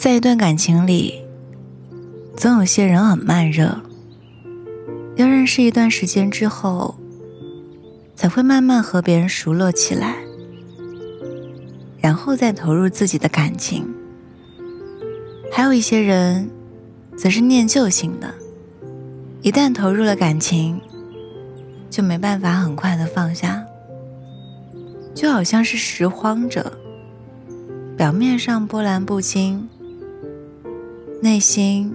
在一段感情里，总有些人很慢热，要认识一段时间之后，才会慢慢和别人熟络起来，然后再投入自己的感情。还有一些人，则是念旧型的，一旦投入了感情，就没办法很快的放下，就好像是拾荒者，表面上波澜不惊。内心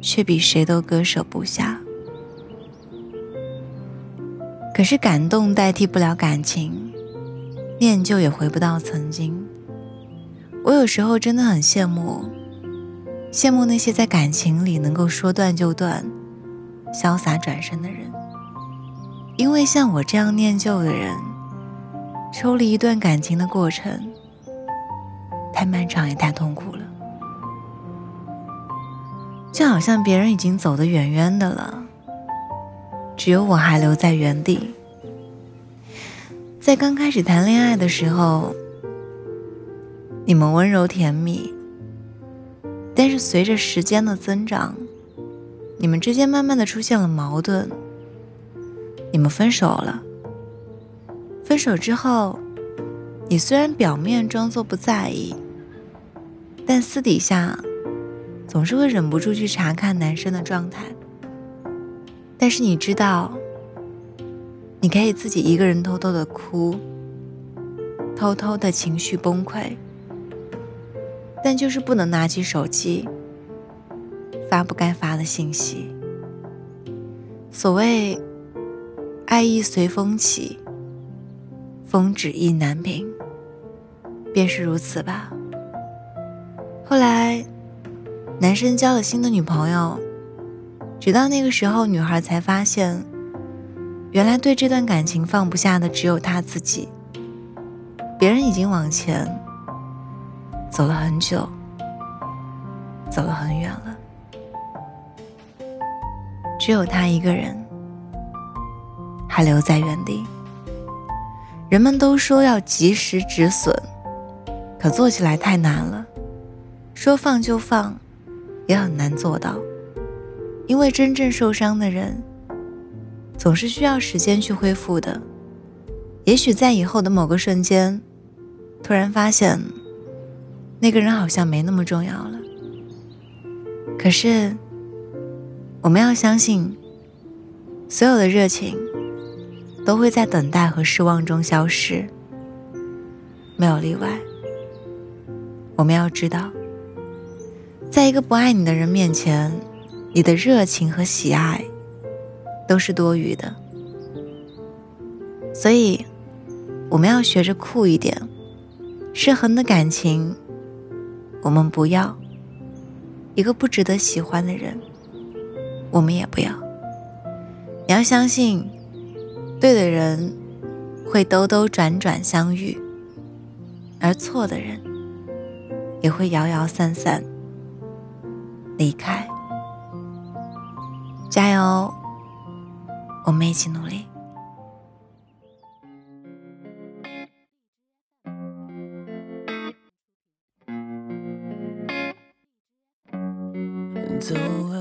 却比谁都割舍不下。可是感动代替不了感情，念旧也回不到曾经。我有时候真的很羡慕，羡慕那些在感情里能够说断就断、潇洒转身的人。因为像我这样念旧的人，抽离一段感情的过程，太漫长也太痛苦了。就好像别人已经走得远远的了，只有我还留在原地。在刚开始谈恋爱的时候，你们温柔甜蜜，但是随着时间的增长，你们之间慢慢的出现了矛盾，你们分手了。分手之后，你虽然表面装作不在意，但私底下。总是会忍不住去查看男生的状态，但是你知道，你可以自己一个人偷偷的哭，偷偷的情绪崩溃，但就是不能拿起手机发不该发的信息。所谓爱意随风起，风止意难平，便是如此吧。后来。男生交了新的女朋友，直到那个时候，女孩才发现，原来对这段感情放不下的只有他自己。别人已经往前走了很久，走了很远了，只有他一个人还留在原地。人们都说要及时止损，可做起来太难了。说放就放。也很难做到，因为真正受伤的人，总是需要时间去恢复的。也许在以后的某个瞬间，突然发现，那个人好像没那么重要了。可是，我们要相信，所有的热情，都会在等待和失望中消失，没有例外。我们要知道。在一个不爱你的人面前，你的热情和喜爱都是多余的。所以，我们要学着酷一点。失衡的感情，我们不要；一个不值得喜欢的人，我们也不要。你要相信，对的人会兜兜转转相遇，而错的人也会摇摇散散。离开，加油！我们一起努力。走了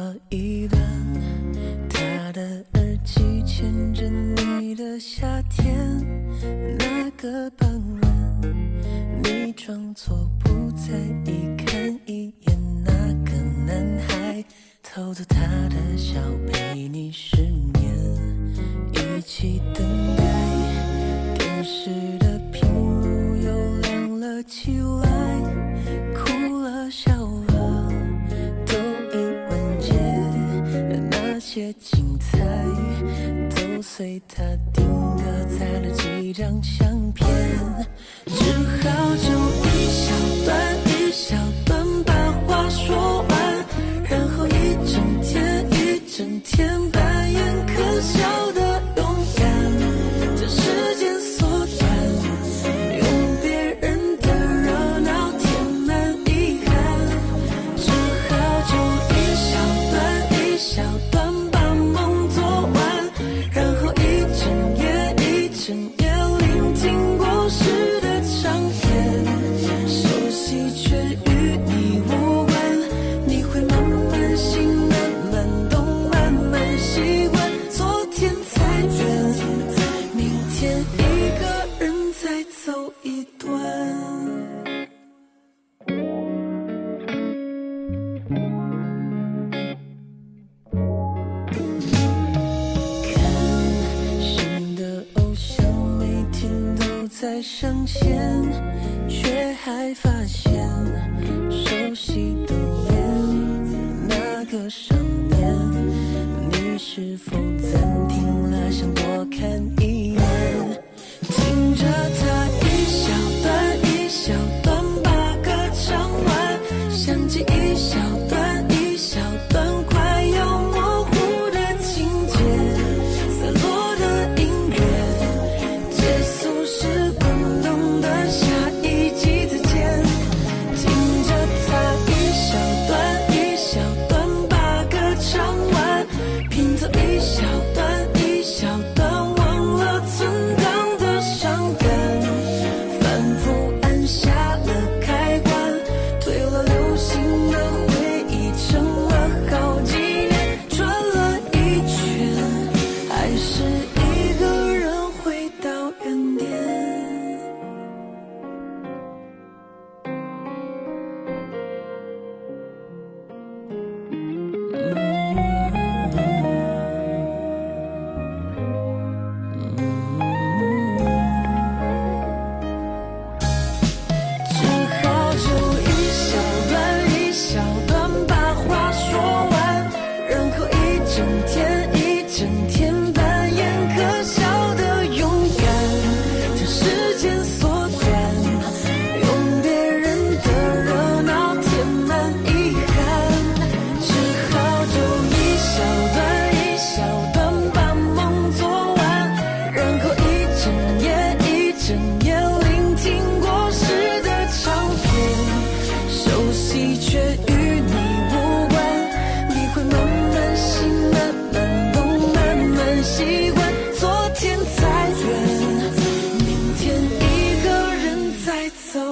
随他前，却还发现熟悉的脸，那个少年，你是否暂停了，想多看一 it's so